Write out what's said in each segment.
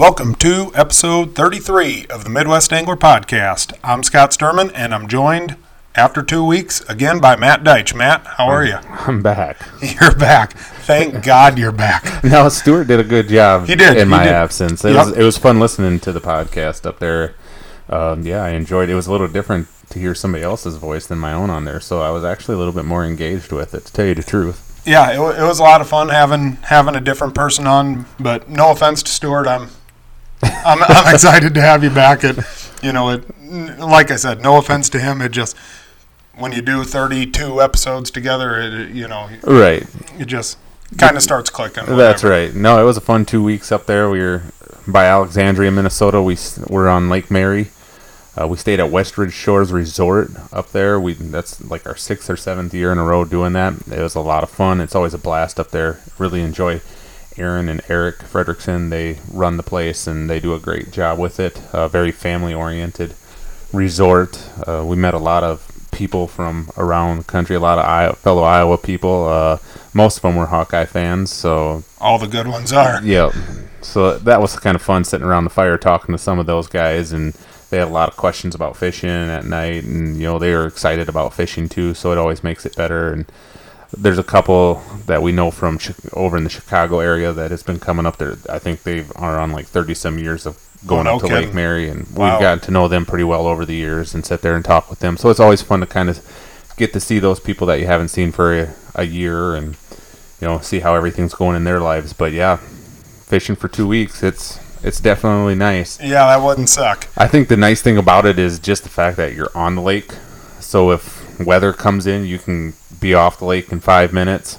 Welcome to episode 33 of the Midwest Angler Podcast. I'm Scott Sturman, and I'm joined after two weeks again by Matt Deitch. Matt, how are you? I'm back. You're back. Thank God you're back. No, Stuart did a good job. He did, in he my did. absence. It Yep. was it was fun listening to the podcast up there. Um, yeah, I enjoyed. it. It was a little different to hear somebody else's voice than my own on there, so I was actually a little bit more engaged with it. To tell you the truth. Yeah, it, it was a lot of fun having having a different person on. But no offense to Stuart, I'm I'm, I'm excited to have you back. It you know it like I said, no offense to him. It just when you do 32 episodes together, it you know Right. it just kind of starts clicking. That's right. No, it was a fun two weeks up there. We were by Alexandria, Minnesota. We were on Lake Mary. Uh, we stayed at Westridge Shores Resort up there. We that's like our sixth or seventh year in a row doing that. It was a lot of fun. It's always a blast up there. Really enjoy Aaron and Eric Fredrickson. They run the place and they do a great job with it. Uh, very family oriented resort. Uh, we met a lot of people from around the country. A lot of Iowa, fellow Iowa people. Uh, most of them were Hawkeye fans. So All the good ones are. yeah. So that was kind of fun sitting around the fire talking to some of those guys, and they had a lot of questions about fishing at night, and you know they were excited about fishing too. So it always makes it better. And there's a couple that we know from over in the Chicago area that has been coming up there. I think they are on like 30 some years of going Oh, no up to kidding. Lake Mary, and Wow. we've gotten to know them pretty well over the years and sit there and talk with them. So it's always fun to kind of get to see those people that you haven't seen for a, a year and you know see how everything's going in their lives. But yeah, fishing for two weeks, it's it's definitely nice. Yeah, that wouldn't suck. I think the nice thing about it is just the fact that you're on the lake. So if weather comes in, you can be off the lake in five minutes.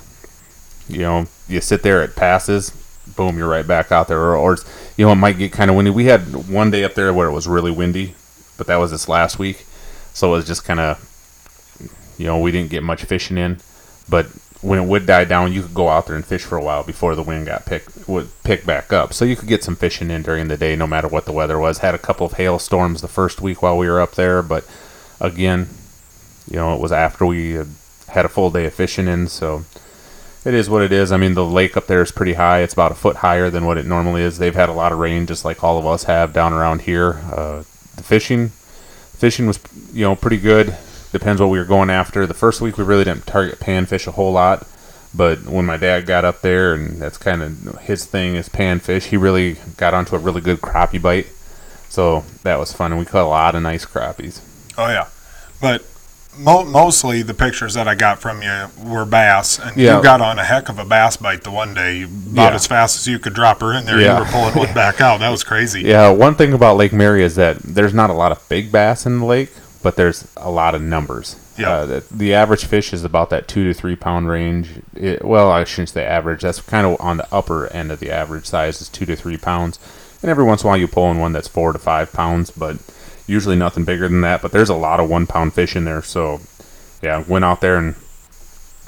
You know, you sit there, it passes, boom, you're right back out there. Or, or you know, it might get kind of windy. We had one day up there where it was really windy, but that was this last week. So it was just kind of, you know, we didn't get much fishing in. But when it would die down, you could go out there and fish for a while before the wind got pick would pick back up. So you could get some fishing in during the day, no matter what the weather was. Had a couple of hailstorms the first week while we were up there, but again, you know, it was after we had had a full day of fishing in, so it is what it is. I mean, the lake up there is pretty high. It's about a foot higher than what it normally is. They've had a lot of rain, just like all of us have down around here. Uh, the fishing, fishing was, you know, pretty good. Depends what we were going after. The first week we really didn't target panfish a whole lot, but when my dad got up there, and that's kind of his thing is panfish, he really got onto a really good crappie bite. So that was fun, and we caught a lot of nice crappies. Oh yeah, but mo- mostly the pictures that I got from you were bass, and Yeah. you got on a heck of a bass bite the one day. You about Yeah. as fast as you could drop her in there. Yeah. You were pulling one back out. That was crazy. Yeah, one thing about Lake Mary is that there's not a lot of big bass in the lake, but there's a lot of numbers. Yeah. Uh, the, the average fish is about that two to three pound range. It, well, I shouldn't say average. That's kind of on the upper end of the average size is two to three pounds. And every once in a while you pull in one that's four to five pounds, but usually nothing bigger than that. But there's a lot of one pound fish in there. So, yeah, went out there and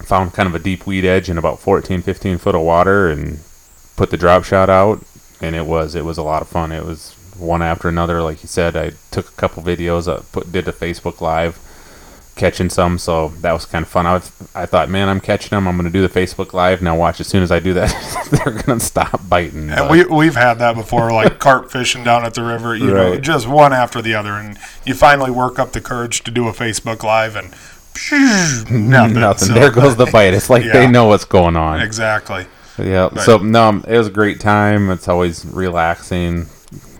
found kind of a deep weed edge in about 14, 15 foot of water and put the drop shot out and it was it was a lot of fun. It was one after another, like you said. I took a couple videos, uh, put did a Facebook live, catching some, so that was kind of fun. I was, I thought, man, I'm catching them. I'm going to do the Facebook live now. Watch as soon as I do that, they're going to stop biting. And but- we we've had that before, like carp fishing down at the river. You know, just one after the other, and you finally work up the courage to do a Facebook live, and nothing. nothing. So- there goes the bite. It's like Yeah. they know what's going on. Exactly. Yeah. Right. So no, it was a great time. It's always relaxing,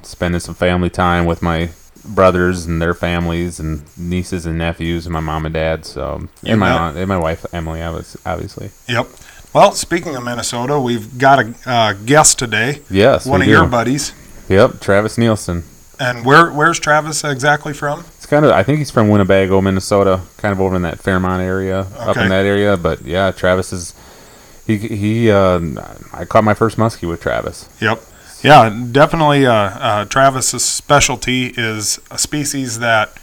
spending some family time with my brothers and their families and nieces and nephews and my mom and dad. So and my aunt and my wife Emily, obvi- obviously. Yep. Well, speaking of Minnesota, we've got a uh, guest today. Yes. one we of your buddies. Yep, Travis Nielsen. And where where's Travis exactly from? It's kind of I think he's from Winnebago, Minnesota, kind of over in that Fairmont area, up in that area. But yeah, Travis is. He he. Uh, I caught my first muskie with Travis. Yep. Yeah, definitely. Uh, uh, Travis's specialty is a species that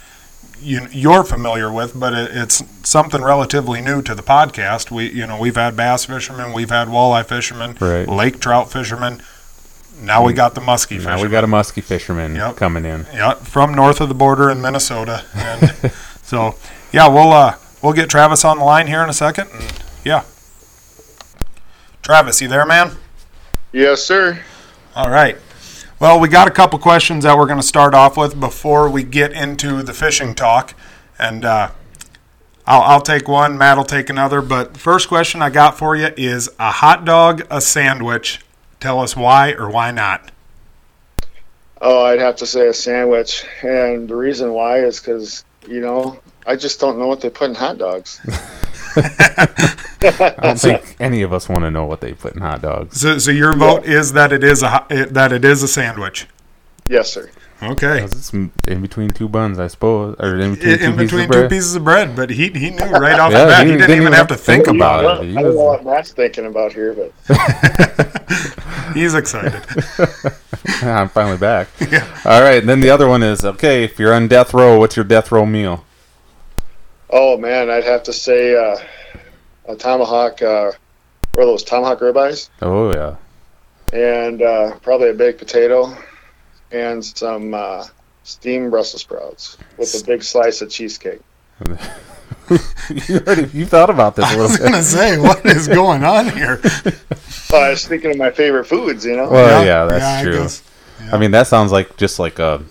you, you're familiar with, but it, it's something relatively new to the podcast. We, you know, we've had bass fishermen, we've had walleye fishermen, Right. lake trout fishermen. Now we got the muskie fishermen. Now we got a muskie fisherman Yep. coming in. Yeah, from north of the border in Minnesota. And so, yeah, we'll uh, we'll get Travis on the line here in a second. And yeah, Travis, you there, man? Yes, sir. All right. Well, we got a couple questions that we're going to start off with before we get into the fishing talk, and uh, I'll, I'll take one. Matt will take another. But first question I got for you is a hot dog, a sandwich. Tell us why or why not. Oh, I'd have to say a sandwich, and the reason why is because you know I just don't know what they put in hot dogs. I don't think any of us want to know what they put in hot dogs. So, so your vote is that it is a it, that it is a sandwich. yes, sir. Okay. It's in between two buns, I suppose, or in between, In, two, in pieces between of two bread. pieces of bread, but he he knew right off Yeah, the bat. he He, didn't, even have to think about about it. it. I don't know what Matt's thinking about here, but He's excited. I'm finally back. Yeah. All right, and then the other one is okay. If you're on death row, what's your death row meal? Oh man, I'd have to say uh, a tomahawk, uh, or those tomahawk ribeyes, Oh yeah, and uh, probably a baked potato, and some uh, steamed Brussels sprouts with a big slice of cheesecake. you already you thought about this a little bit. I was gonna say, what is going on here? Well, I was thinking of my favorite foods, you know. Well, yeah, that's I true. guess. I mean, that sounds like just like a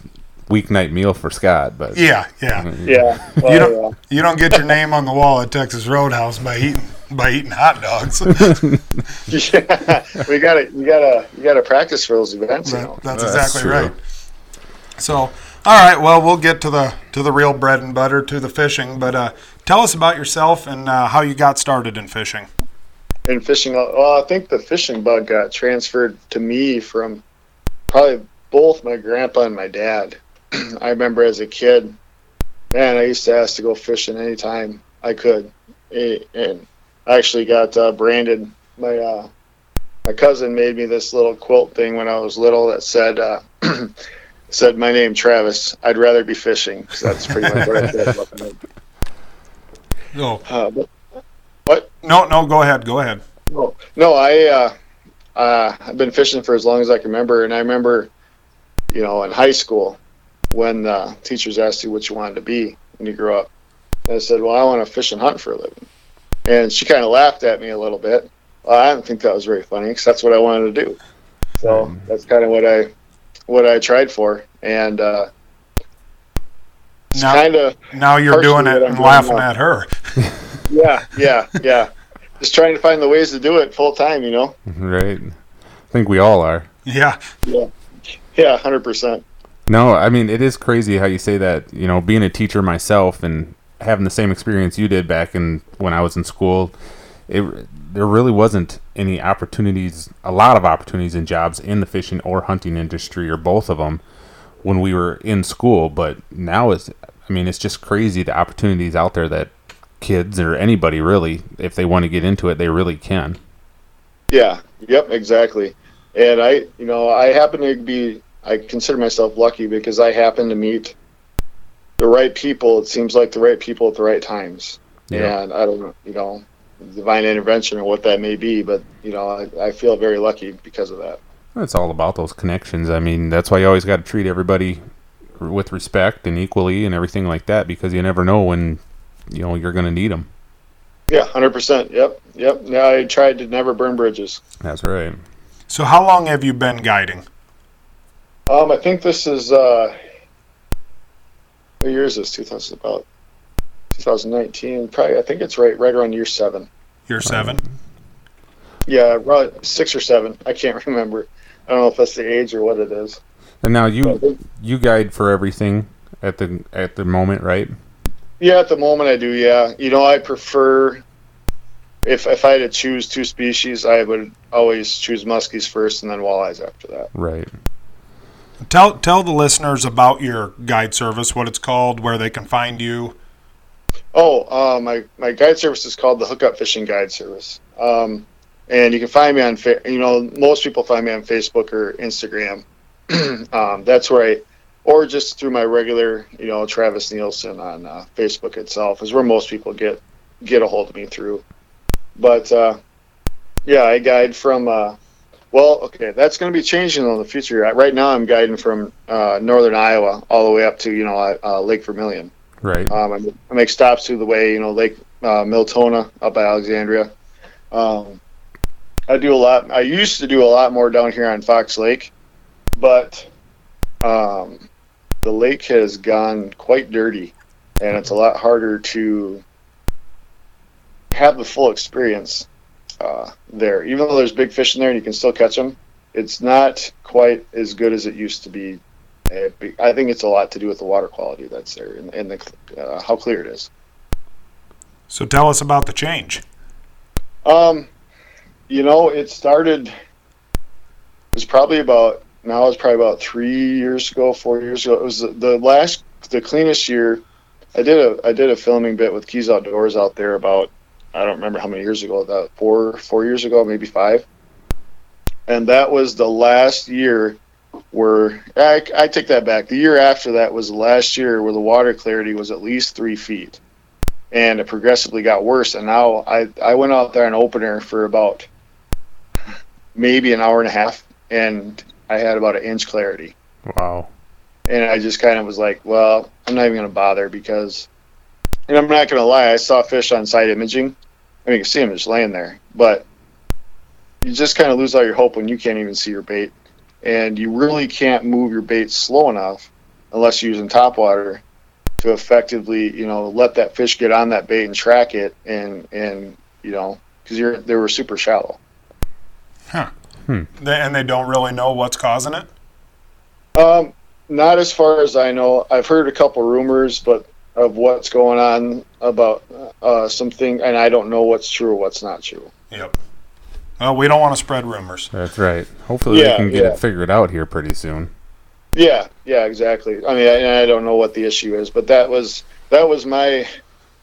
weeknight meal for Scott, but Yeah, yeah. yeah, well, You don't you don't get your name on the wall at Texas Roadhouse by eating by eating hot dogs. yeah, we gotta, you gotta, you gotta practice for those events, you know. That's That's exactly true. right. So, all right. Well, we'll get to the to the real bread and butter, to the fishing. But uh, tell us about yourself and uh, how you got started in fishing. And fishing, well, I think the fishing bug got transferred to me from probably both my grandpa and my dad. I remember as a kid, man, I used to ask to go fishing anytime I could, and I actually got uh, branded. My uh, my cousin made me this little quilt thing when I was little that said. Uh, Said my name Travis. I'd rather be fishing. 'cause that's pretty much what I did. Oh Uh, but no, no. Go ahead. Go ahead. No, no, I uh, uh, I've been fishing for as long as I can remember, and I remember, you know, in high school when uh, teachers asked you what you wanted to be when you grew up, and I said, "Well, I want to fish and hunt for a living," and she kind of laughed at me a little bit. Well, I didn't think that was very funny because that's what I wanted to do. So that's kind of what I what I tried for, and uh, Now, kind of now you're doing it and laughing at her. yeah, yeah, yeah. Just trying to find the ways to do it full time, you know. right. I think we all are. Yeah. Yeah. Yeah, hundred percent. No, I mean it is crazy how you say that. You know, being a teacher myself and having the same experience you did back in when I was in school, it there really wasn't any opportunities, a lot of opportunities and jobs in the fishing or hunting industry or both of them when we were in school. But now it's, I mean, it's just crazy the opportunities out there that kids or anybody really, if they want to get into it, they really can. Yeah. Yep. Exactly. And I, you know, I happen to be. I consider myself lucky because I happen to meet the right people. It seems like the right people at the right times. Yeah. And I don't know, you know, divine intervention or what that may be, but you know, I, I feel very lucky because of that. It's all about those connections. I mean, that's why you always got to treat everybody with respect and equally and everything like that because you never know when you know you're going to need them. Yeah, hundred percent. Yep. Yep. Now I tried to never burn bridges. That's right. So how long have you been guiding? Um, I think this is uh, what year is this? Two thousand about 2019. Probably. I think it's right right around year seven. You're seven. Yeah, right, six or seven. I can't remember. I don't know if that's the age or what it is. And now you But- you guide for everything at the at the moment, right? Yeah, at the moment I do. Yeah, you know, I prefer if if I had to choose two species, I would always choose muskies first and then walleyes after that. Right. Tell tell the listeners about your guide service, what it's called, where they can find you. Oh, uh, my my guide service is called the Hookup Fishing Guide Service, um, and you can find me on. You know, most people find me on Facebook or Instagram. um, that's where I, or just through my regular, you know, Travis Nielsen on uh, Facebook itself is where most people get get a hold of me through. But uh, yeah, I guide from. Uh, well, okay, that's going to be changing in the future. Uh, Right now, I'm guiding from uh, northern Iowa all the way up to you know uh, Lake Vermilion. Right. Um, I, I make stops through the way, you know, Lake uh, Miltona up by Alexandria. Um, I do a lot. I used to do a lot more down here on Fox Lake, but um, the lake has gone quite dirty, and it's a lot harder to have the full experience uh, there. Even though there's big fish in there and you can still catch them, it's not quite as good as it used to be. I think it's a lot to do with the water quality that's there and, and the, uh, how clear it is. So tell us about the change. Um, you know, it started. It was probably about now. It's probably about three years ago, four years ago. It was the, the last, the cleanest year. I did a I did a filming bit with Keys Outdoors out there about I don't remember how many years ago. That four four years ago, maybe five. And that was the last year where I, I take that back. The year after that was the last year where the water clarity was at least three feet and it progressively got worse. And now I, I went out there on opener for about maybe an hour and a half, and I had about an inch clarity. Wow. And I just kind of was like, well, I'm not even going to bother because, and I'm not going to lie, I saw fish on side imaging. I mean, you can see them just laying there, but you just kind of lose all your hope when you can't even see your bait. And you really can't move your bait slow enough unless you're using top water to effectively, you know, let that fish get on that bait and track it, and and you know, because you're they were super shallow. They, and they don't really know what's causing it. Um, not as far as I know. I've heard a couple rumors, but of what's going on about uh, something, and I don't know what's true what's not true. Yep. Well, we don't want to spread rumors. That's right. Hopefully Yeah, we can get yeah. it figured out here pretty soon. Yeah, yeah, exactly. I mean, I, I don't know what the issue is, but that was that was my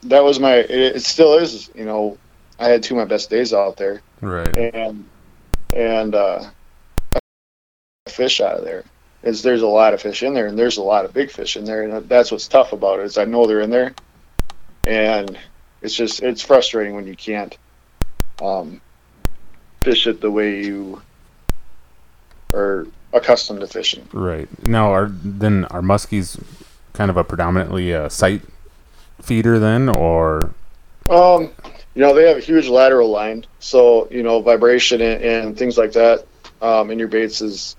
that was my it, it still is. You know, I had two of my best days out there, Right. and and uh, fish out of there. Is there's a lot of fish in there, and there's a lot of big fish in there, and that's what's tough about it. Is I know they're in there, and it's just it's frustrating when you can't um, fish it the way you are accustomed to fishing. Right. Now, are then are muskies kind of a predominantly uh, sight feeder then, or Um, you know, they have a huge lateral line, so you know, vibration and, and things like that um, in your baits is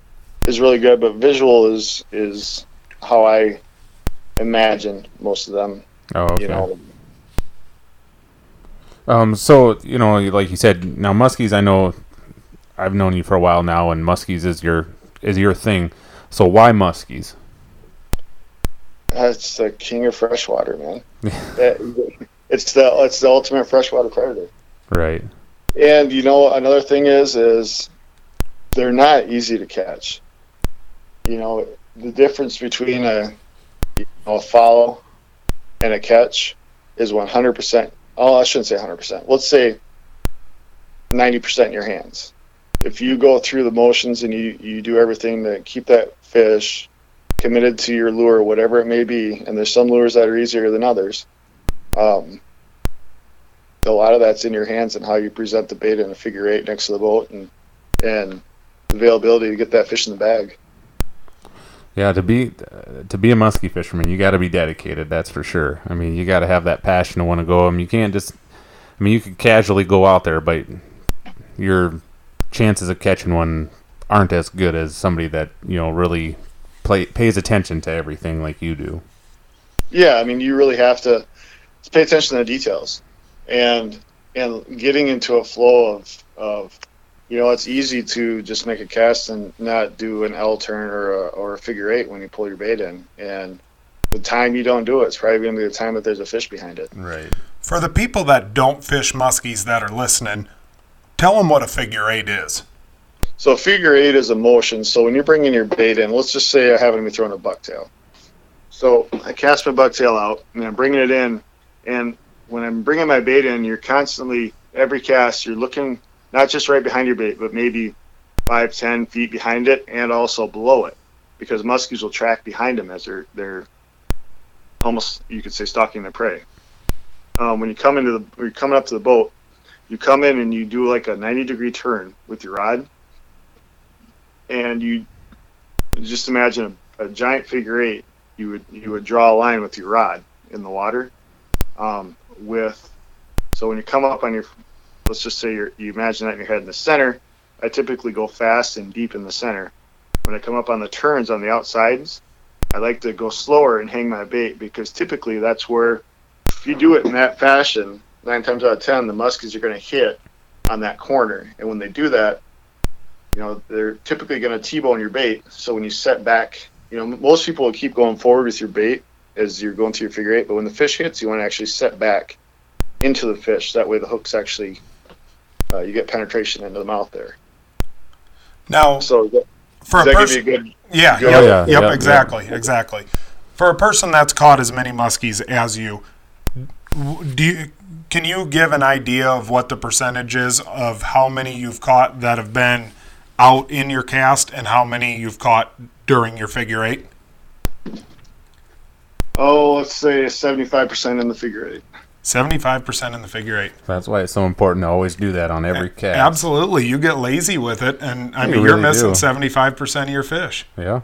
is really good. But visual is is how I imagine most of them. oh, okay. You know, Um, so you know, like you said, now muskies. I know, I've known you for a while now, and muskies is your is your thing. So why muskies? that's the king of freshwater, man. That- it's the it's the ultimate freshwater predator. Right. And you know, another thing is is they're not easy to catch. You know, the difference between a you know, a follow and a catch is 100%. Oh, I shouldn't say 100%. Let's say 90% in your hands. If you go through the motions and you, you do everything to keep that fish committed to your lure, whatever it may be, and there's some lures that are easier than others, um, a lot of that's in your hands and how you present the bait in a figure eight next to the boat and and availability to get that fish in the bag. Yeah, to be to be a muskie fisherman, you got to be dedicated. That's for sure. I mean, you got to have that passion to want to go. I mean, you can't just. I mean, you could casually go out there, but your chances of catching one aren't as good as somebody that you know really play pays attention to everything like you do. Yeah, I mean you really have to pay attention to the details and and getting into a flow of of you know it's easy to just make a cast and not do an L turn or a, or a figure eight when you pull your bait in and the time you don't do it, it's probably going to be the time that there's a fish behind it. Right. For the people that don't fish muskies that are listening, tell them what a figure eight is. So figure eight is a motion. So when you're bringing your bait in, let's just say I happen to be throwing a bucktail. So I cast my bucktail out and I'm bringing it in, and when I'm bringing my bait in, you're constantly every cast you're looking not just right behind your bait, but maybe five, ten feet behind it and also below it, because muskies will track behind them as they're they're almost you could say stalking their prey. Um, when you come into the when you're coming up to the boat, you come in and you do like a 90 degree turn with your rod and you just imagine a, a giant figure eight. You would you would draw a line with your rod in the water. Um, with so when you come up on your, let's just say you imagine that in your head in the center. I typically go fast and deep in the center. when I come up on the turns on the outsides, I like to go slower and hang my bait because typically that's where, if you do it in that fashion, nine times out of ten, the muskies are going to hit on that corner. And when they do that, you know, they're typically going to T-bone your bait. So when you set back, you know, most people will keep going forward with your bait as you're going through your figure eight, but when the fish hits, you want to actually set back into the fish. That way the hook's actually, uh, you get penetration into the mouth there. Now, So that, for a does that give person, you a good yeah, Go yep, ahead. yep, Yeah, yeah, exactly, exactly. For a person that's caught as many muskies as you, do you, can you give an idea of what the percentage is of how many you've caught that have been out in your cast and how many you've caught during your figure eight? Oh, let's say 75% in the figure eight. Seventy-five percent in the figure eight. That's why it's so important to always do that on every cast. Absolutely, you get lazy with it, and I You mean you're missing do. seventy-five percent of your fish. Yeah.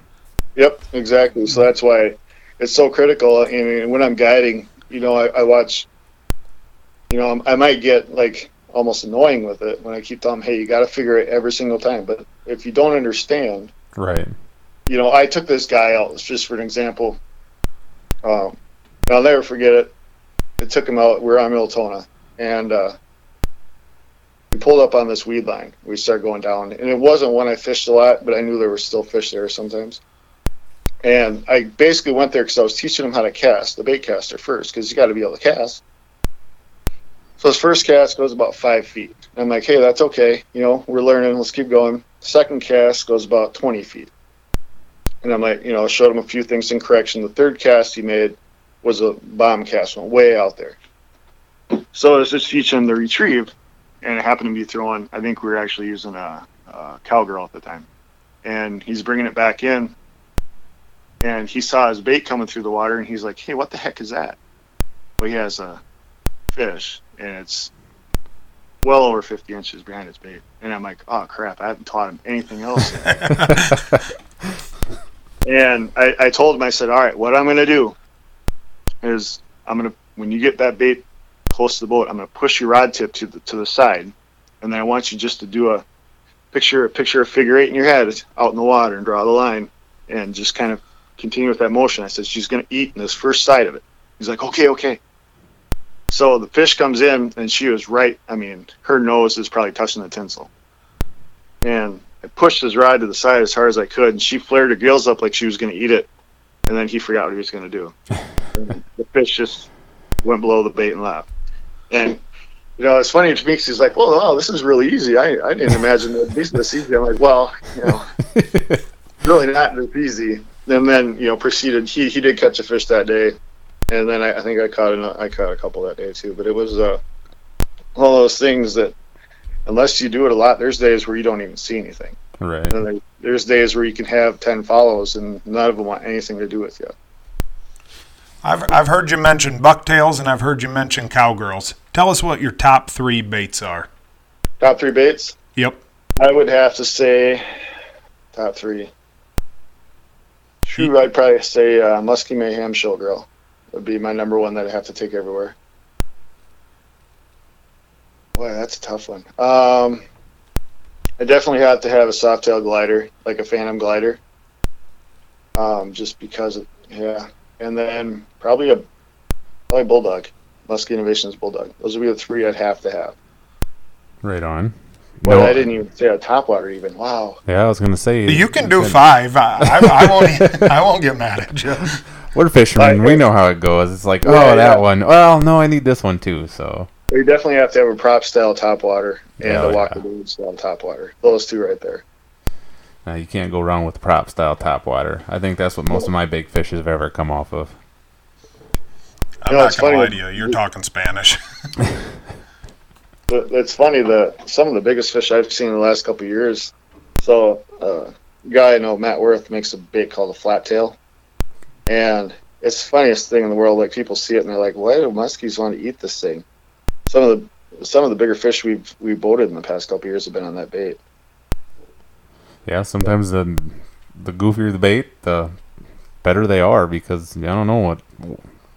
Yep, exactly. So that's why it's so critical. I mean, when I'm guiding, you know, I, I watch, you know, I might get like almost annoying with it when I keep telling them, hey, you got to figure it every single time. But if you don't understand, Right. you know, I took this guy out just for an example. Um, I'll never forget it. I took him out. We are on Miltona, and uh, we pulled up on this weed line. We started going down, and it wasn't one I fished a lot, but I knew there were still fish there sometimes. And I basically went there because I was teaching him how to cast the bait caster first, because you got to be able to cast. So his first cast goes about five feet. I'm like, hey, that's okay. You know, we're learning. Let's keep going. Second cast goes about 20 feet. And I'm like, you know, showed him a few things in correction. The third cast he made was a bomb cast one, way out there. So I was just teaching the retrieve, and it happened to be throwing. I think we were actually using a, a cowgirl at the time, and he's bringing it back in, and he saw his bait coming through the water, and he's like, "Hey, what the heck is that?" Well, he has a fish, and it's well over 50 inches behind his bait, and I'm like, "Oh crap! I haven't taught him anything else." Yet. And I, I told him, I said, all right, what I'm going to do is I'm to, when you get that bait close to the boat, I'm to push your rod tip to the, to the side. And then I want you just to do a picture, a picture of figure eight in your head out in the water and draw the line and just kind of continue with that motion. I said, she's to eat in this first side of it. He's like, okay, okay. So the fish comes in and she was right. I mean, her nose is probably touching the tinsel. And I pushed his rod to the side as hard as I could, and she flared her gills up like she was going to eat it. And then he forgot what he was going to do. And the fish just went below the bait and left. And you know, it's funny to me he's like, "Well, wow, this is really easy. I, I didn't imagine it would be this easy." I'm like, "Well, you know, really not this easy." And then you know, proceeded. He he did catch a fish that day, and then I, I think I caught an, I caught a couple that day too. But it was uh, one of those things that unless you do it a lot, there's days where you don't even see anything. Right. And then there's days where you can have ten follows and none of them want anything to do with you. I've I've heard you mention bucktails and I've heard you mention cowgirls. Tell us what your top three baits are. Top three baits. Yep. I would have to say top three. True, I'd probably say uh, Musky Mayhem Showgirl would be my number one that I have to take everywhere. Boy, that's a tough one. Um, I definitely have to have a soft tail glider, like a Phantom glider, um, just because, of, yeah. And then probably a probably Bulldog, Musky Innovations Bulldog. Those would be the three I'd have to have. Right on. Well, No- I didn't even say a top water even. Wow. Yeah, I was gonna say You can do said- five. I, I, I won't. I won't get mad at you. We're fishermen. Like- we know how it goes. It's like, oh, that yeah. one. Well, no, I need this one too. So You definitely have to have a prop style top water and Yeah, a yeah. Walker Blue style top water. Those two right there. Uh, you can't go wrong with prop style top water. I think that's what most of my big fishes have ever come off of. I'm No, not it's gonna funny. lie to you. You're talking Spanish. But it's funny that some of the biggest fish I've seen in the last couple of years. So, uh, a guy I know, Matt Worth, makes a bait called a flat tail, and it's the funniest thing in the world. Like people see it and they're like, "Why do muskies want to eat this thing?" Some of the some of the bigger fish we've we boated in the past couple of years have been on that bait. Yeah, sometimes the the goofier the bait, the better they are because I don't know what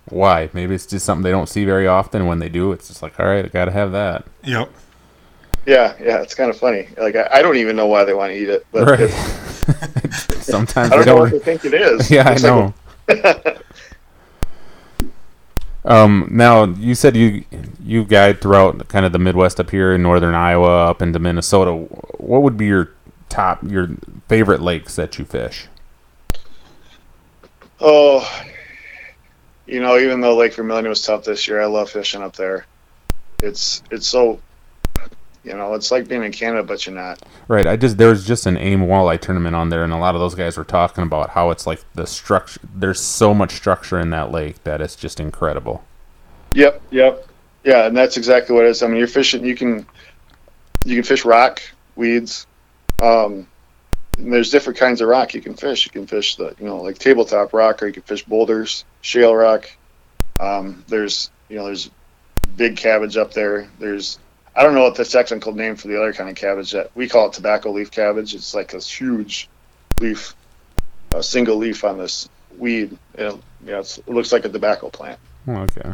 why. Maybe it's just something they don't see very often. When they do, it's just like, all right, I gotta have that. yep. Yeah, yeah, it's kind of funny. Like I, I don't even know why they want to eat it, but Right. Sometimes I don't know don't. they think it is. Yeah, I Looks like know. um, now you said you you guide throughout kind of the Midwest up here in northern Iowa up into Minnesota. What would be your top your favorite lakes that you fish? Oh, you know, even though Lake Vermilion was tough this year, I love fishing up there. It's it's so, you know, it's like being in Canada, but you're not. Right. I just there was just an AIM walleye tournament on there, and a lot of those guys were talking about how it's like the structure. There's so much structure in that lake that it's just incredible. Yep, yep, yeah, and that's exactly what it is. I mean, you're fishing. You can you can fish rock, weeds. Um, there's different kinds of rock you can fish. You can fish the you know like tabletop rock, or you can fish boulders, shale rock. Um, there's you know there's big cabbage up there. There's I don't know what the technical name for the other kind of cabbage that we call it tobacco leaf cabbage. It's like this huge leaf, a single leaf on this weed. It, yeah, it's, it looks like a tobacco plant. Oh, Okay.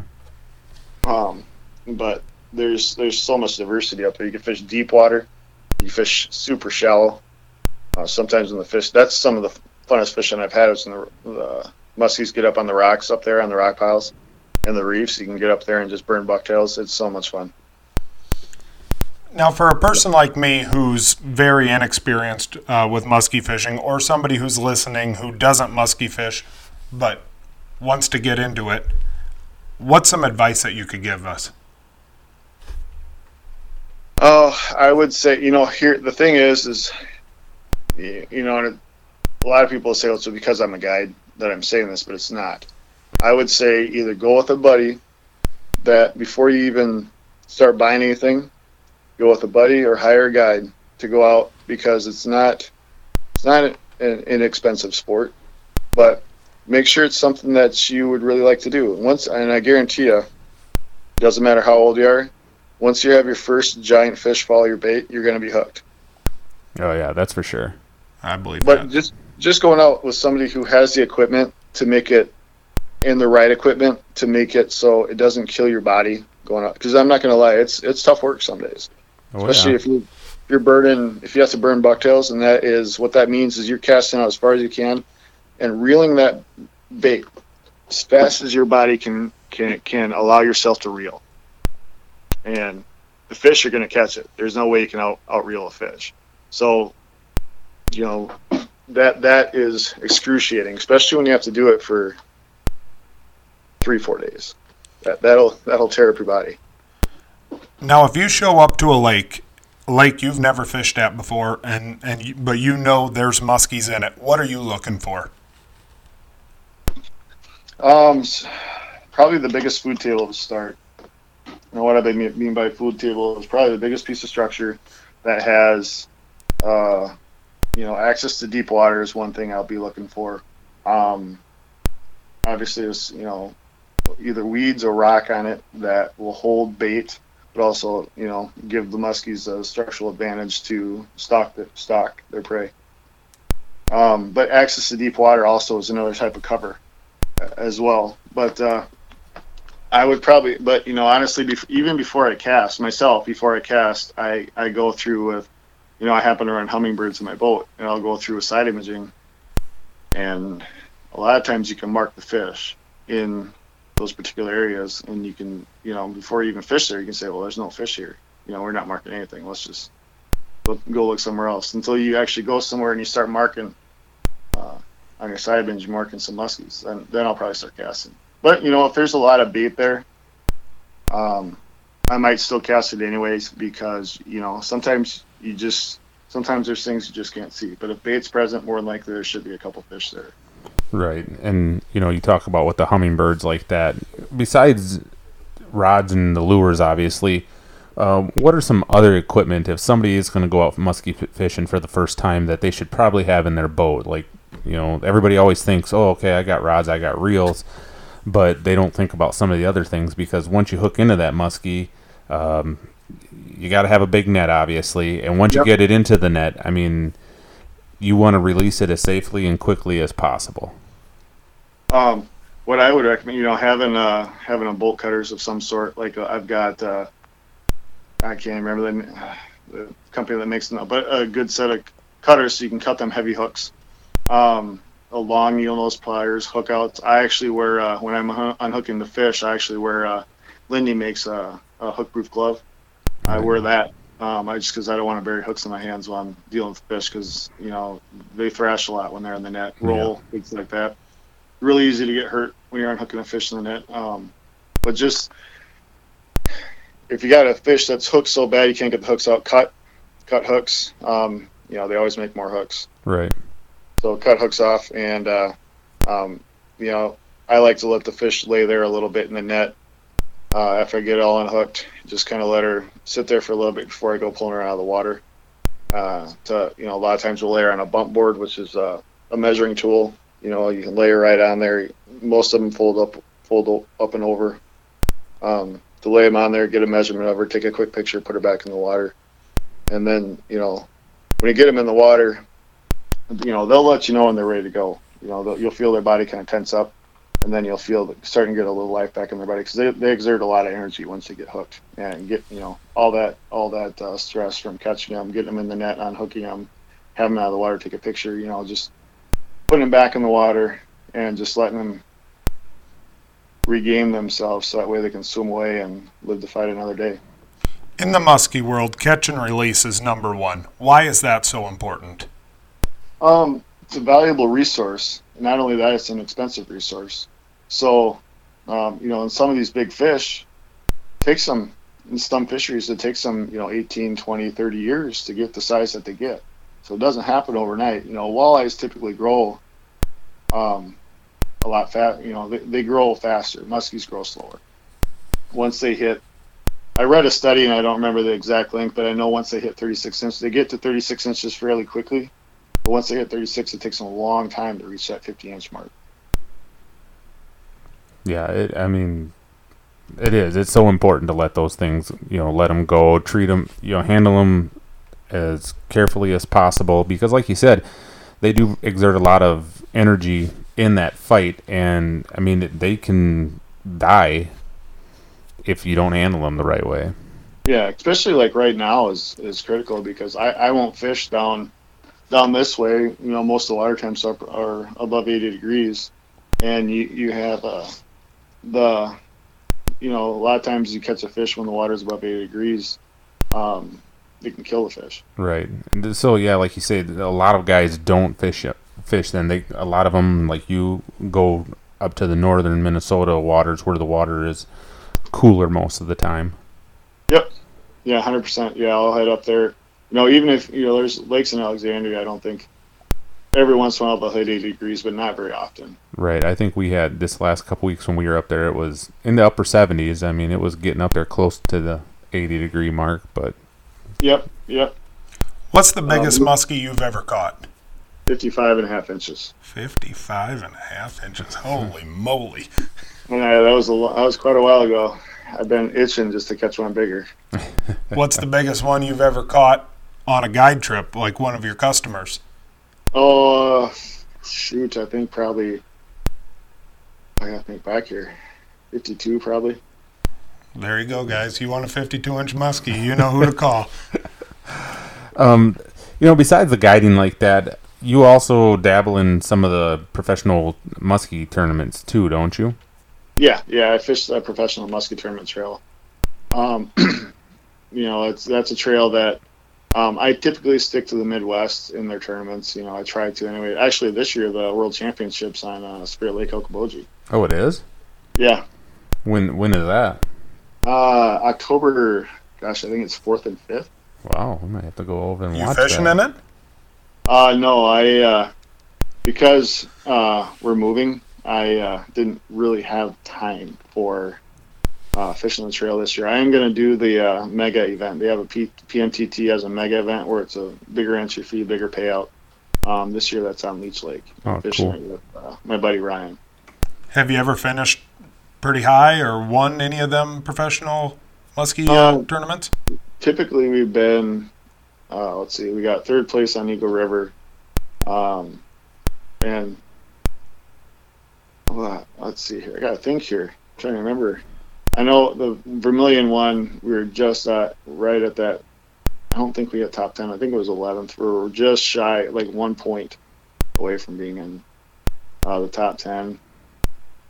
Um, but there's there's so much diversity up there. You can fish deep water, you fish super shallow. Uh, sometimes in the fish, that's some of the funnest fishing I've had. Is in the, the muskies get up on the rocks up there on the rock piles and the reefs. You can get up there and just burn bucktails. It's so much fun. Now, for a person like me who's very inexperienced uh, with muskie fishing, or somebody who's listening who doesn't muskie fish but wants to get into it, what's some advice that you could give us? Oh, I would say you know here the thing is is you know a lot of people say "Oh, it's because I'm a guide that I'm saying this, but it's not. I would say either go with a buddy that before you even start buying anything, go with a buddy or hire a guide to go out because it's not it's not an inexpensive sport, but make sure it's something that you would really like to do. Once and I guarantee you, doesn't matter how old you are, once you have your first giant fish follow your bait, you're going to be hooked. Oh yeah, that's for sure. I believe But that. just just going out with somebody who has the equipment to make it and the right equipment to make it so it doesn't kill your body going out. Because I'm not going to lie, it's it's tough work some days, Oh, especially yeah. if you if you're burning if you have to burn bucktails, and that is what that means is you're casting out as far as you can and reeling that bait as fast as your body can can can allow yourself to reel. And the fish are going to catch it. There's no way you can out out reel a fish. So, you know, that that is excruciating, especially when you have to do it for three four days. That that'll that'll tear up your body. Now, if you show up to a lake, lake you've never fished at before, and and you, but you know there's muskies in it, what are you looking for? Um, probably the biggest food table to start. Know what I mean by food table is probably the biggest piece of structure that has, uh, you know, access to deep water is one thing I'll be looking for. Um, obviously, there's you know, either weeds or rock on it that will hold bait, but also you know give the muskies a structural advantage to stalk the, stalk their prey. Um, but access to deep water also is another type of cover as well. But uh, I would probably, but you know, honestly, bef- even before I cast myself, before I cast, I I go through with, you know, I happen to run Humminbirds in my boat, and I'll go through with side imaging, and a lot of times you can mark the fish in those particular areas, and you can, you know, before you even fish there, you can say, well, there's no fish here. You know, we're not marking anything. Let's just go, go look somewhere else until you actually go somewhere and you start marking. Uh, on your side imaging marking some muskies, and then I'll probably start casting. But you know, if there's a lot of bait there, um, I might still cast it anyways because you know sometimes you just sometimes there's things you just can't see. But if bait's present, more than likely there should be a couple fish there. Right. And, you know, you talk about with the Humminbirds like that. Besides rods and the lures, obviously, uh, what are some other equipment if somebody is going to go out musky fishing for the first time that they should probably have in their boat? Like, you know, everybody always thinks, oh, okay, I got rods, I got reels, but they don't think about some of the other things because once you hook into that muskie, um, you got to have a big net, obviously. And once Yep. you get it into the net, I mean, you want to release it as safely and quickly as possible. Um, what I would recommend, you know, having uh having a bolt cutters of some sort. Like uh, I've got, uh, I can't remember the, the company that makes them, but a good set of cutters so you can cut them heavy hooks. um, a long needle nose pliers, hookouts. I actually wear uh, when I'm unhooking the fish. I actually wear uh, Lindy makes a, a hook proof glove. I wear that um, I just because I don't want to bury hooks in my hands while I'm dealing with fish because you know they thrash a lot when they're in the net, roll things like that. Really easy to get hurt when you're unhooking a fish in the net. Um, but just if you got a fish that's hooked so bad you can't get the hooks out, cut cut hooks. Um, you know they always make more hooks. Right. So cut hooks off, and uh, um, you know I like to let the fish lay there a little bit in the net uh, after I get it all unhooked. Just kind of let her sit there for a little bit before I go pulling her out of the water. Uh, to you know, a lot of times we'll lay her on a bump board, which is uh, a measuring tool. You know, you can lay her right on there. Most of them fold up, fold up and over. Um, to lay them on there, get a measurement of her, take a quick picture, put her back in the water, and then you know, when you get them in the water, you know they'll let you know when they're ready to go. You know, you'll feel their body kind of tense up, and then you'll feel starting to get a little life back in their body because they, they exert a lot of energy once they get hooked and get you know all that all that uh, stress from catching them, getting them in the net, unhooking them, having them out of the water, take a picture. You know, just putting them back in the water and just letting them regain themselves so that way they can swim away and live to fight another day. In the muskie world, catch and release is number one. Why is that so important? Um, it's a valuable resource. Not only that, it's an expensive resource. So, um, you know, in some of these big fish, it takes some, in some fisheries, it takes them, you know, 18, 20, 30 years to get the size that they get. So it doesn't happen overnight. You know, walleyes typically grow um, a lot fast. You know, they, they grow faster. Muskies grow slower. Once they hit, I read a study and I don't remember the exact length, but I know once they hit 36 inches, they get to 36 inches fairly quickly. But once they hit 36, it takes them a long time to reach that 50 inch mark. Yeah. It, I mean, it is. It's so important to let those things, you know, let them go, treat them, you know, handle them as carefully as possible because, like you said, they do exert a lot of energy in that fight, and I mean, they can die if you don't handle them the right way. Yeah, especially like right now is is critical because I, I won't fish down down this way. You know, most of the water temps are, are above 80 degrees, and you you have uh, the you know a lot of times you catch a fish when the water is above 80 degrees. Um, they can kill the fish. Right. And so yeah, like you say, a lot of guys don't fish fish. Then they a lot of them like you go up to the northern Minnesota waters where the water is cooler most of the time. Yep. Yeah, hundred percent. Yeah, I'll head up there. You know, even if you know there's lakes in Alexandria, I don't think every once in a while they'll hit 80 degrees, but not very often. Right. I think we had this last couple weeks when we were up there. It was in the upper 70s. I mean, it was getting up there close to the 80 degree mark. But Yep, yep, What's the biggest Um, muskie you've ever caught? 55 and a half inches. 55 and a half inches. Holy moly. And I, that was a lo- that was quite a while ago. I've been itching just to catch one bigger. What's the biggest one you've ever caught on a guide trip, like one of your customers? Oh, uh, shoot! I think probably I got to think back here. 52 probably. There you go, guys. You want a 52 inch muskie, you know who to call. um, you know, besides the guiding like that, you also dabble in some of the professional muskie tournaments too, don't you? Yeah, yeah. I fished a professional muskie tournament trail. Um, you know, it's that's a trail that um, I typically stick to the Midwest in their tournaments. You know, I try to anyway. Actually, this year the World Championships on uh, Spirit Lake Okoboji. Oh, it is. Yeah, When when is that? uh, October. Gosh, I think it's fourth and fifth. Wow, we might have to go over and You watch fishing that. in it? Uh, no, I uh, because uh, we're moving. I uh, didn't really have time for uh, fishing the trail this year. I am going to do the uh, mega event. They have a P- PMTT as a mega event where it's a bigger entry fee, bigger payout. Um, this year that's on Leech Lake. Oh, fishing cool. with uh, my buddy Ryan. Have you ever finished pretty high or won any of them professional muskie uh, Um, tournaments? Typically, we've been. Uh, let's see, we got third place on Eagle River, um, and well, let's see here. I got to think here. I'm trying to remember. I know the Vermilion one. We were just at right at that. I don't think we got top ten. I think it was eleventh. We were just shy, like one point away from being in uh, the top ten.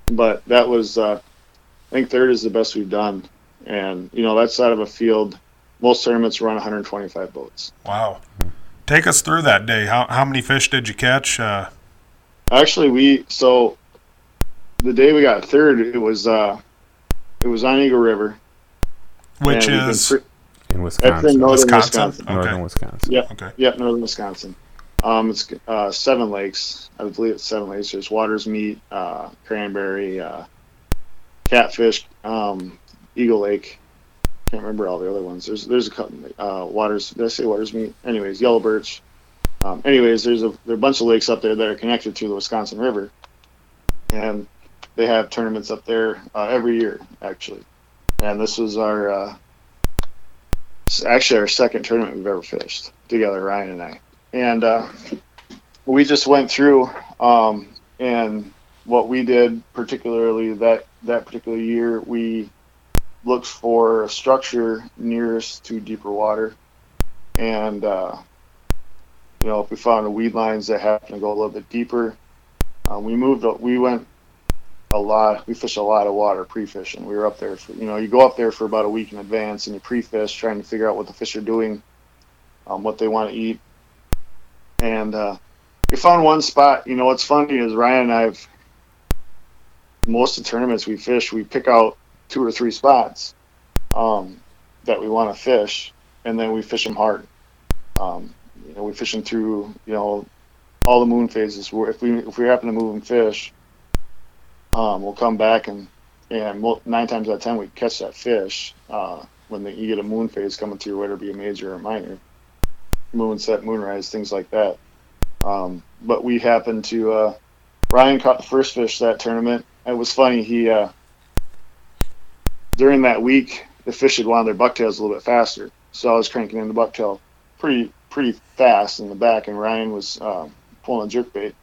But that was, uh, I think, third is the best we've done, and you know that's out of a field. Most tournaments run 125 boats. Wow. Take us through that day. How how many fish did you catch? Uh, Actually, we so the day we got third, it was uh, it was on Eagle River, which and is pre- in that's in Wisconsin, northern Wisconsin. Wisconsin. northern Wisconsin. Yep. Okay. Yep, northern Wisconsin. Um, it's uh, seven lakes. I believe it's seven lakes. There's Watersmeet, uh, Cranberry, uh, Catfish, um, Eagle Lake. Can't remember all the other ones. There's there's a couple. Uh, Waters. Did I say Watersmeet? Anyways, Yellow Birch. Um, anyways, there's a there are a bunch of lakes up there that are connected to the Wisconsin River, and they have tournaments up there uh, every year actually. And this was our uh, actually our second tournament we've ever fished together, Ryan and I and uh, we just went through um, and what we did particularly that that particular year we looked for a structure nearest to deeper water and uh, you know if we found a weed lines that happened to go a little bit deeper uh, we moved we went a lot we fish a lot of water pre-fishing we were up there for you know you go up there for about a week in advance and you pre-fish trying to figure out what the fish are doing um, what they want to eat and uh, we found one spot. You know, what's funny is Ryan and I've most of the tournaments we fish, we pick out two or three spots um, that we want to fish, and then we fish them hard. Um, you know, we fish them through you know all the moon phases. If we if we happen to move and fish, um, we'll come back and and we'll, nine times out of ten we catch that fish uh, when the, you get a moon phase coming through, whether it be a major or minor moonset, moonrise, things like that. Um, but we happened to uh, Ryan caught the first fish that tournament. It was funny. He uh, during that week the fish had wanted their bucktails a little bit faster, so I was cranking in the bucktail pretty pretty fast in the back, and Ryan was uh, pulling a jerkbait.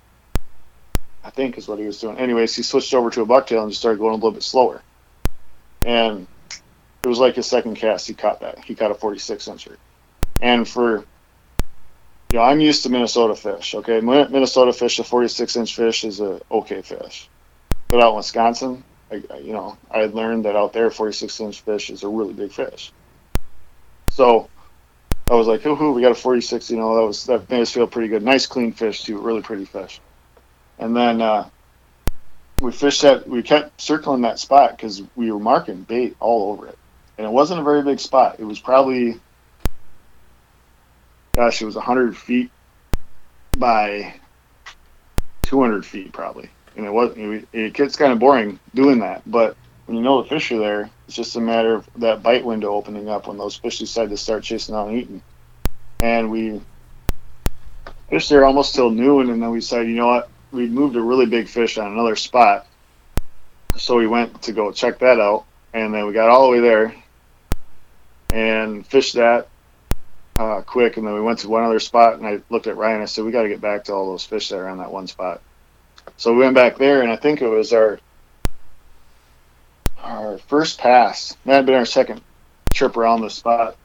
I think is what he was doing. Anyways, he switched over to a bucktail and just started going a little bit slower, and it was like his second cast. He caught that. He caught a 46 incher, and for you know, I'm used to Minnesota fish. Okay, Minnesota fish, a 46 inch fish is a okay fish. But out in Wisconsin, I, you know, I learned that out there, 46 inch fish is a really big fish. So I was like, "Hoo hoo we got a 46. You know, that was that made us feel pretty good. Nice clean fish too, really pretty fish. And then uh, we fished that. We kept circling that spot because we were marking bait all over it, and it wasn't a very big spot. It was probably gosh, it was 100 feet by 200 feet probably. And it was it, it gets kind of boring doing that, but when you know the fish are there, it's just a matter of that bite window opening up when those fish decide to start chasing out and eating. And we fished there almost till noon, and then we said, you know what, we moved a really big fish on another spot, so we went to go check that out, and then we got all the way there and fished that uh, quick, and then we went to one other spot, and I looked at Ryan. I said, "We got to get back to all those fish that are on that one spot." So we went back there, and I think it was our our first pass. That had been our second trip around the spot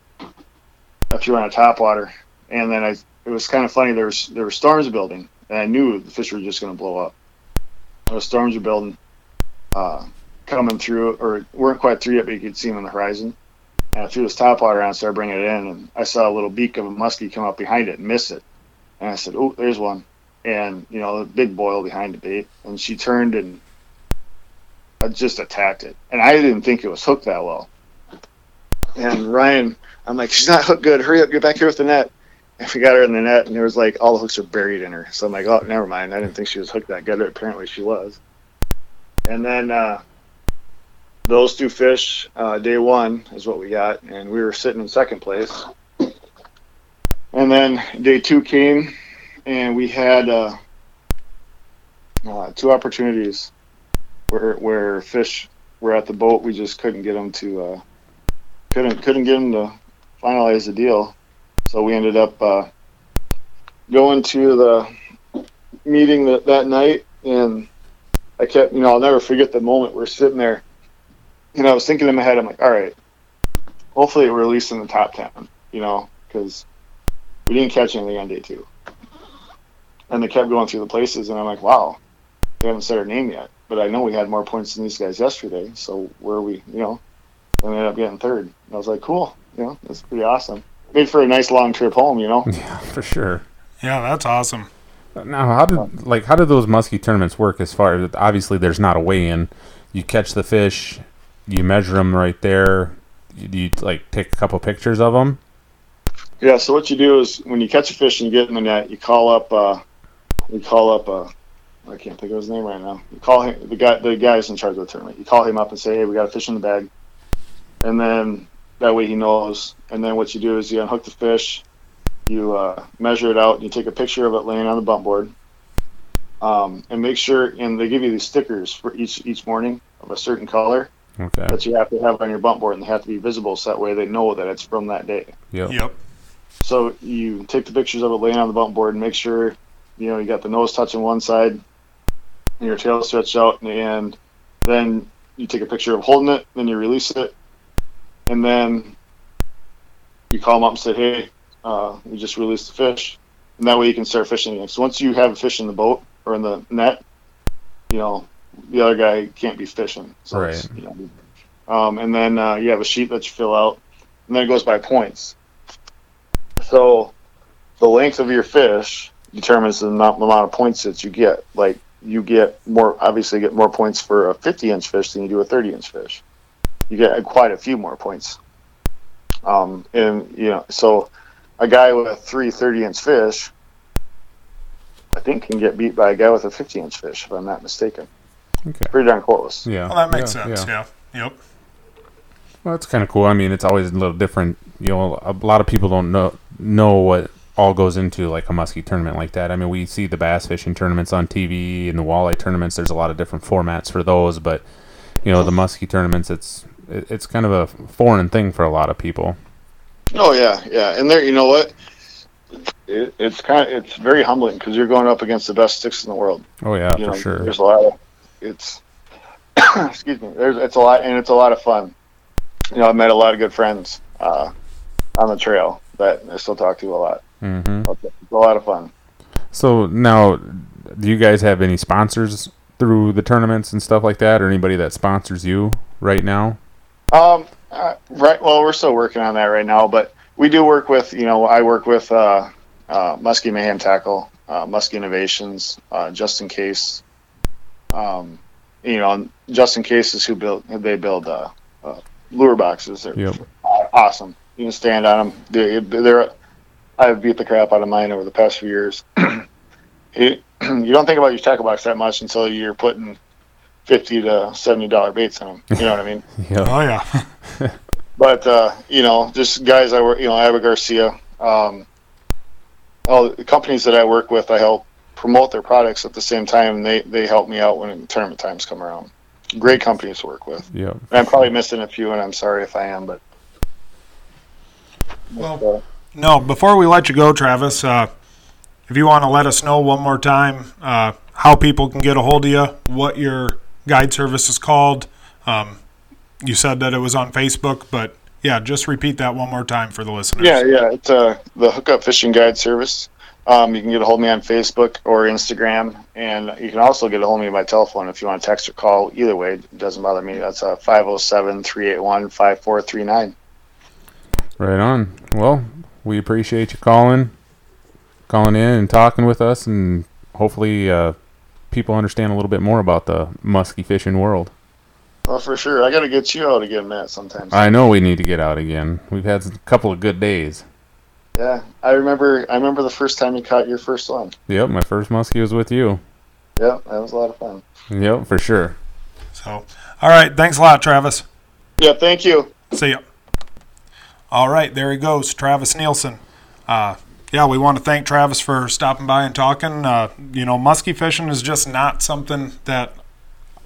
we were on a top water, and then I. It was kind of funny. There was there were storms building, and I knew the fish were just going to blow up. The storms were building, uh, coming through, or weren't quite through yet, but you could see them on the horizon. And I threw this top water on, started bringing it in, and I saw a little beak of a muskie come up behind it and miss it. And I said, "Oh, there's one." And you know, the big boil behind the bait, and she turned and I just attacked it. And I didn't think it was hooked that well. And Ryan, I'm like, "She's not hooked good. Hurry up, get back here with the net." We got her in the net, and there was like all the hooks are buried in her. So I'm like, "Oh, never mind. I didn't think she was hooked that good. Apparently, she was." And then. uh those two fish, uh, day one is what we got, and we were sitting in second place. And then day two came, and we had uh, uh, two opportunities where where fish were at the boat. We just couldn't get them to uh, couldn't couldn't get them to finalize the deal. So we ended up uh, going to the meeting that, that night, and I kept you know I'll never forget the moment we're sitting there know, I was thinking in my head, I'm like, all right, hopefully we're at least in the top 10, you know, because we didn't catch anything on day two. and they kept going through the places, and I'm like, wow, they haven't said our name yet, but I know we had more points than these guys yesterday. So where are we? You know, and we ended up getting third. And I was like, cool. You know, that's pretty awesome. Made for a nice long trip home. You know. Yeah, for sure. Yeah, that's awesome. Now, how did like how did those muskie tournaments work? As far as obviously, there's not a weigh-in. You catch the fish, you measure them right there. You, you like take a couple pictures of them. Yeah. So what you do is when you catch a fish and you get in the net, you call up. Uh, you call up. Uh, I can't think of his name right now. You call him the guy. The guy guy's in charge of the tournament. You call him up and say, "Hey, we got a fish in the bag," and then that way he knows. And then what you do is you unhook the fish, you uh, measure it out, and you take a picture of it laying on the bump board, um, and make sure. And they give you these stickers for each each morning of a certain color Okay. that you have to have on your bump board, and they have to be visible so that way they know that it's from that day. Yep. Yep. So you take the pictures of it laying on the bump board and make sure, you know, you got the nose touching one side and your tail stretched out, and then you take a picture of holding it, then you release it, and then you call them up and say, hey, uh, we just released the fish, and that way you can start fishing again. So once you have a fish in the boat or in the net, you know, the other guy can't be fishing. So Right. you know, um, and then uh, you have a sheet that you fill out, and then it goes by points. So the length of your fish determines the amount, the amount of points that you get. Like you get more, obviously, get more points for a 50 inch fish than you do a 30 inch fish. You get quite a few more points. Um, and you know, so a guy with three 30 inch fish, I think, can get beat by a guy with a 50 inch fish, if I'm not mistaken. Okay. Pretty darn close. Yeah. Well, that makes Yeah, sense. yeah. Yeah. Yep. Well, that's kind of cool. I mean, it's always a little different. You know, a lot of people don't know know what all goes into like a muskie tournament like that. I mean, we see the bass fishing tournaments on TV and the walleye tournaments. There's a lot of different formats for those, but you know, the muskie tournaments, it's it, it's kind of a foreign thing for a lot of people. Oh yeah, yeah, and there, you know what? It, it's kind of it's very humbling because you're going up against the best sticks in the world. Oh yeah, you for know, sure. There's a lot of it's excuse me. There's it's a lot and it's a lot of fun. You know, I've met a lot of good friends uh, on the trail that I still talk to a lot. Mm-hmm. It's a lot of fun. So now, do you guys have any sponsors through the tournaments and stuff like that, or anybody that sponsors you right now? Um, uh, right. Well, we're still working on that right now, but we do work with. You know, I work with uh, uh, Musky Mayhem Tackle, uh, Musky Innovations, uh, just in case. Um, you know, just in case is who build. They build uh, uh, lure boxes. They're Yep. awesome. You can stand on them. They, they're. I've beat the crap out of mine over the past few years. you, you don't think about your tackle box that much until you're putting fifty to seventy dollar baits in them. You know what I mean? Yeah. Oh yeah. but uh, you know, just guys I work, you know, Abu Garcia, um, all the companies that I work with, I help promote their products at the same time. They they help me out when tournament times come around. Great companies to work with. Yep. And I'm probably missing a few, and I'm sorry if I am, but. Well, No, before we let you go, Travis, uh, if you want to let us know one more time uh, how people can get a hold of you, what your guide service is called. Um, you said that it was on Facebook, but yeah, just repeat that one more time for the listeners. Yeah, yeah, it's uh, the Hookup Fishing Guide Service. Um, you can get a hold of me on Facebook or Instagram, and you can also get a hold of me by telephone if you want to text or call. Either way, it doesn't bother me. That's uh, 507 381 5439. Right on. Well, we appreciate you calling, calling in and talking with us, and hopefully, uh, people understand a little bit more about the musky fishing world. Well, for sure. I got to get you out again, Matt, sometimes. I know we need to get out again. We've had a couple of good days. yeah, I remember. I remember the first time you caught your first one. Yep, my first muskie was with you. Yep, that was a lot of fun. Yep, for sure. So, all right. Thanks a lot, Travis. Yeah, thank you. See ya. All right, there he goes, Travis Nielsen. Uh, yeah, we want to thank Travis for stopping by and talking. Uh, you know, musky fishing is just not something that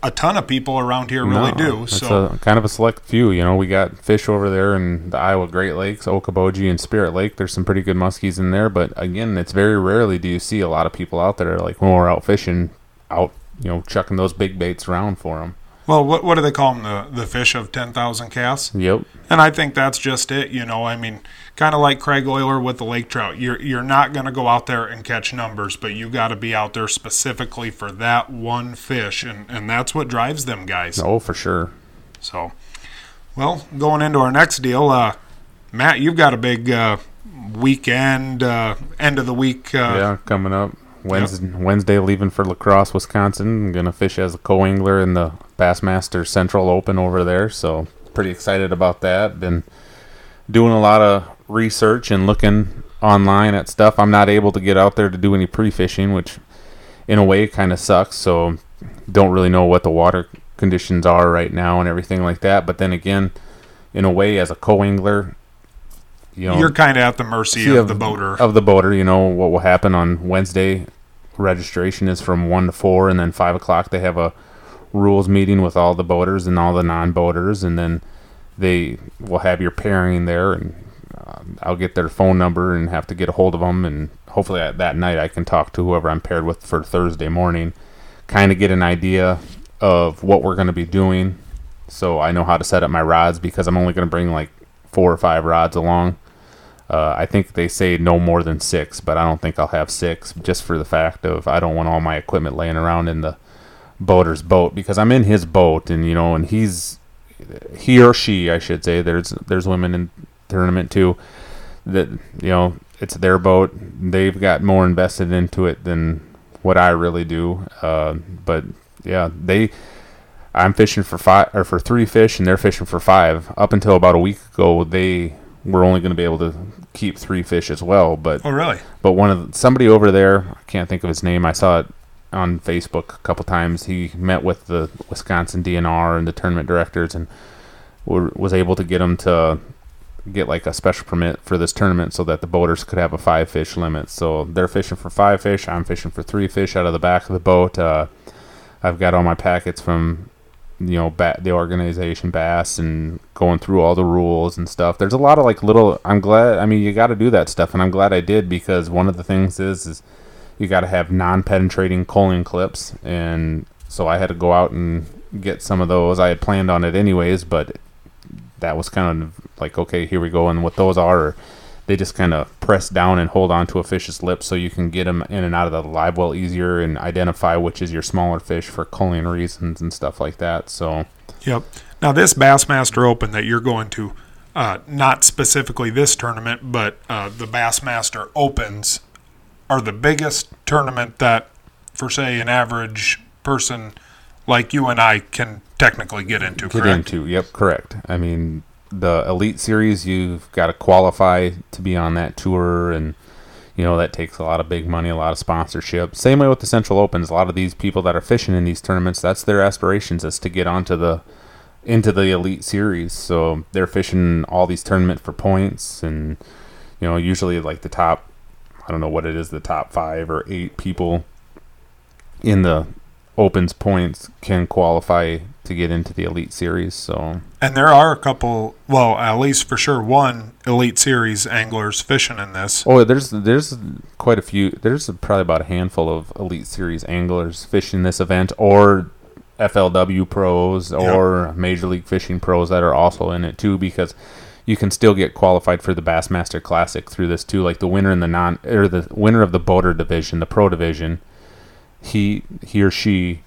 a ton of people around here really No, do. It's So, a, kind of a select few. You know, we got fish over there in the Iowa Great Lakes, Okoboji, and Spirit Lake. There's some pretty good muskies in there, but again, it's very rarely do you see a lot of people out there like when we're out fishing, out you know chucking those big baits around for them. Well, what what do they call them? The the fish of ten thousand casts. Yep. And I think that's just it. You know, I mean, kind of like Craig Euler with the lake trout. You're you're not going to go out there and catch numbers, but you got to be out there specifically for that one fish, and and that's what drives them guys. Oh, for sure. So, well, going into our next deal, uh, Matt, you've got a big uh, weekend, uh, end of the week. Uh, yeah, coming up Wednesday. Wednesday, leaving for La Crosse, Wisconsin. I'm gonna fish as a co-angler in the Bassmaster Central Open over there. So pretty excited about that. Been doing a lot of research and looking online at stuff. I'm not able to get out there to do any pre-fishing, which in a way kind of sucks. So don't really know what the water conditions are right now and everything like that. But then again, in a way, as a co-angler, you know, You're kind of at the mercy See, of, the boater. of the boater. You know what will happen on Wednesday. Registration is from one to four, and then five o'clock they have a rules meeting with all the boaters and all the non-boaters, and then they will have your pairing there, and uh, I'll get their phone number and have to get a hold of them, and hopefully at that night I can talk to whoever I'm paired with for Thursday morning, kind of get an idea of what we're going to be doing, so I know how to set up my rods because I'm only going to bring like four or five rods along. Uh, I think they say no more than six, but I don't think I'll have six just for the fact of I don't want all my equipment laying around in the boater's boat because I'm in his boat and you know and he's he or she I should say there's there's women in tournament too that you know it's their boat. They've got more invested into it than what I really do. Uh, but yeah they I'm fishing for five or for three fish and they're fishing for five. Up until about a week ago they were only going to be able to keep three fish as well but oh, really? but one of the, somebody over there, I can't think of his name. I saw it on Facebook a couple times. He met with the Wisconsin DNR and the tournament directors, and was able to get them to get like a special permit for this tournament so that the boaters could have a five fish limit. So they're fishing for five fish. I'm fishing for three fish out of the back of the boat. Uh, I've got all my packets from you know ba- the organization bass and going through all the rules and stuff. There's a lot of like little i'm glad i mean you got to do that stuff and i'm glad i did because one of the things is is you got to have non-penetrating culling clips and so i had to go out and get some of those. I had planned on it anyways but that was kind of like okay here we go and what those are they just kind of press down and hold on to a fish's lips so you can get them in and out of the live well easier and identify which is your smaller fish for culling reasons and stuff like that. So Yep. Now this Bassmaster Open that you're going to, uh, not specifically this tournament, but uh, the Bassmaster Opens are the biggest tournament that, for say, an average person like you and I can technically get into. get Correct? into. Yep, correct. I mean, the elite series, you've got to qualify to be on that tour, and you know that takes a lot of big money, a lot of sponsorship. Same way with the Central Opens. A lot of these people that are fishing in these tournaments, that's their aspirations is to get onto the into the elite series. So they're fishing all these tournaments for points, and you know usually like the top. I don't know what it is, the top five or eight people in the opens points can qualify to get into the elite series. So And there are a couple, well, at least for sure one Elite Series anglers fishing in this. Oh, there's there's quite a few. There's probably about a handful of Elite Series anglers fishing this event, or FLW pros, or Major League Fishing pros that are also in it too, because you can still get qualified for the Bassmaster Classic through this too. Like the winner in the non or the winner of the boater division, the pro division, he he or she,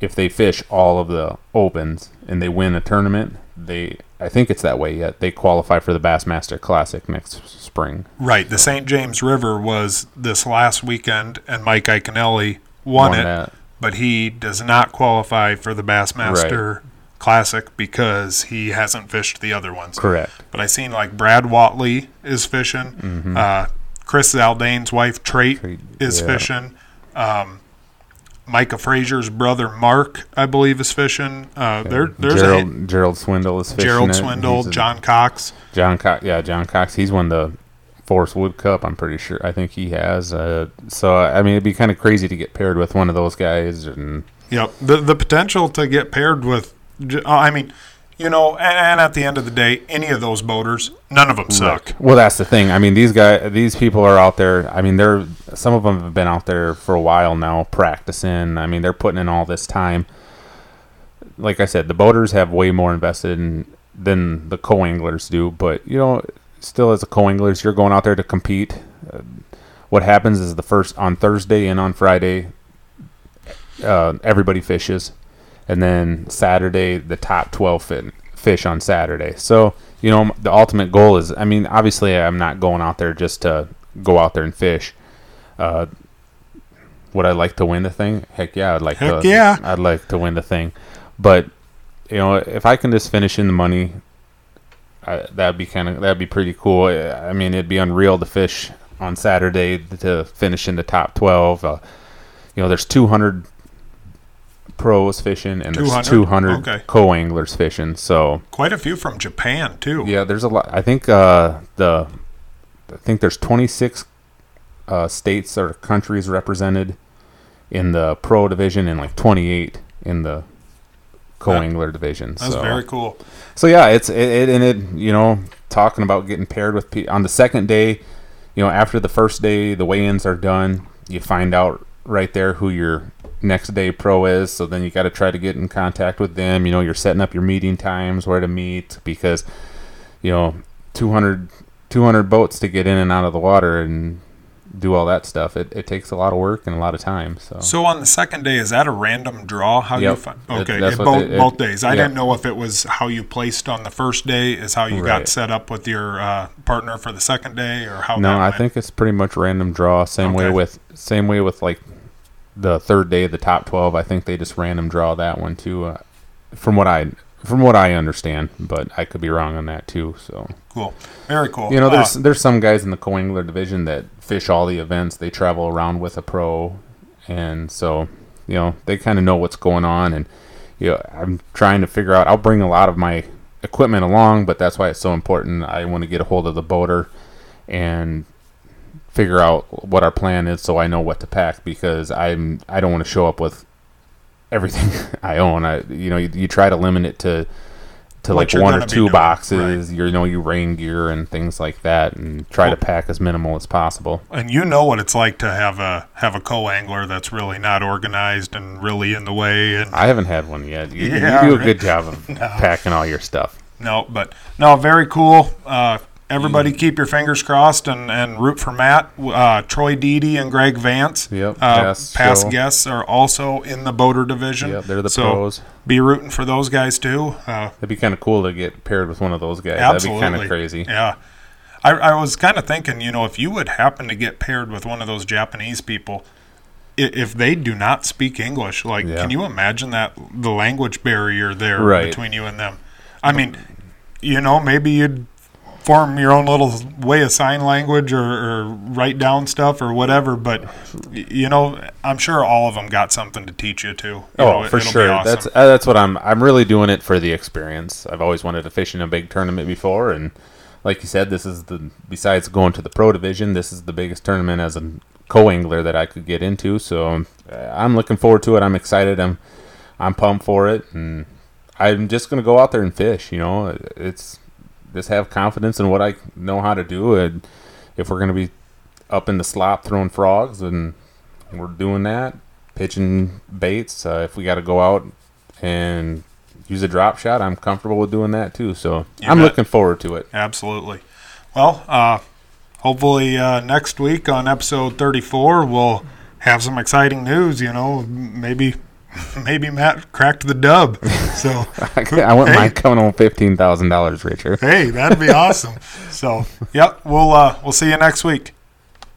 if they fish all of the opens and they win a tournament, they I think it's that way yet. They qualify for the Bassmaster Classic next spring. Right. The St. James River was this last weekend, and Mike Iaconelli won, Won it, that. but he does not qualify for the Bassmaster Classic because he hasn't fished the other ones. Correct. But I seen like Brad Watley is fishing. Uh, Chris Zaldain's wife Trait Trait, is yeah. fishing. Um, Micah Frazier's brother Mark, I believe, is fishing. Uh, there, there's a Gerald, Gerald Swindle is fishing Gerald. Swindle, a- John Cox. John Cox. Yeah, John Cox. He's won the Forrest Wood Cup. I'm pretty sure. I think he has. Uh, so I mean, it'd be kind of crazy to get paired with one of those guys. And Yep. The the potential to get paired with, I mean, you know, and, at the end of the day, any of those boaters, none of them suck. well, that's the thing. I mean, these guys, these people are out there. I mean, they're some of them have been out there for a while now practicing. I mean, they're putting in all this time like I said, the boaters have way more invested in than the co-anglers do. But you know, still as a co-anglers, you're going out there to compete. Uh, what happens is the first on Thursday and on Friday, uh, everybody fishes, and then Saturday the top twelve fit, fish on Saturday. So you know, the ultimate goal is. I mean, obviously, I'm not going out there just to go out there and fish. Uh, would I like to win the thing? Heck yeah, I'd like Heck to. yeah. I'd like to win the thing, but you know, if I can just finish in the money, I, that'd be kind of that'd be pretty cool. I mean, it'd be unreal to fish on Saturday to finish in the top twelve. Uh, you know, there's 200 pros fishing and there's 200? 200 Okay. co-anglers fishing. So Quite a few from Japan too. yeah, there's a lot. I think uh, the I think there's 26 uh, states or countries represented in the pro division and like 28 in the co-angler division. That's so. very cool. So yeah, it's it, it and it you know talking about getting paired with pe- on the second day, you know after the first day the weigh-ins are done, you find out right there who your next day pro is. So then you got to try to get in contact with them. You know you're setting up your meeting times, where to meet because you know 200 200 boats to get in and out of the water and do all that stuff. It, it takes a lot of work and a lot of time. So, So on the second day, is that a random draw? How you find? Okay, it both it- both days. I yeah. didn't know if it was how you placed on the first day is how you got set up with your uh, partner for the second day, or how. No, I think it's pretty much random draw. Same way with same way with like the third day, of the top twelve. I think they just random draw that one too. Uh, from what I from what I understand, but I could be wrong on that too. So cool, very cool. you know, Uh, there's there's some guys in the co-angler division that fish all the events. They travel around with a pro, and so you know they kind of know what's going on. And you know, I'm trying to figure out. I'll bring a lot of my equipment along, but that's why it's so important. I want to get a hold of the boater and figure out what our plan is, so I know what to pack because I'm I don't want to show up with everything I own. I you know you, you try to limit it to to What like one or two boxes. You know, you rain gear and things like that, and try to pack as minimal as possible. and you know what it's like to have a have a co-angler that's really not organized and really in the way. And I haven't had one yet. You, Yeah, you do a good job of packing all your stuff. no, but no, very cool. Uh, Mm. everybody, keep your fingers crossed and, and root for Matt. Uh, Troy Deedy and Greg Vance. Yep, Uh, past guests are also in the boater division. Yep, they're the so pros. Be rooting for those guys too. Uh, It'd be kind of cool to get paired with one of those guys. Absolutely. That'd be kind of crazy. Yeah. I, I was kind of thinking, you know, if you would happen to get paired with one of those Japanese people, if they do not speak English, like, Yeah. can you imagine that the language barrier there Right. between you and them? I mean, you know, maybe you'd form your own little way of sign language or, or write down stuff or whatever, but, you know, I'm sure all of them got something to teach you too. You Oh, know, for sure. awesome. That's uh, that's what I'm. I'm really doing it for the experience. I've always wanted to fish in a big tournament before, and like you said, this is the besides going to the pro division, this is the biggest tournament as a co-angler that I could get into. So uh, I'm looking forward to it. I'm excited. I'm I'm pumped for it, and I'm just gonna go out there and fish. You know, it's just have confidence in what I know how to do, and if we're gonna be up in the slop throwing frogs, and we're doing that pitching baits. Uh, if we got to go out and use a drop shot, I'm comfortable with doing that too. So You I'm bet. looking forward to it. Absolutely. Well, uh, hopefully uh, next week on episode 34, we'll have some exciting news. You know, maybe maybe Matt cracked the dub. So I wouldn't Hey. mind coming on fifteen thousand dollars, Richard. hey, that'd be awesome. So, yep, we'll uh, we'll see you next week.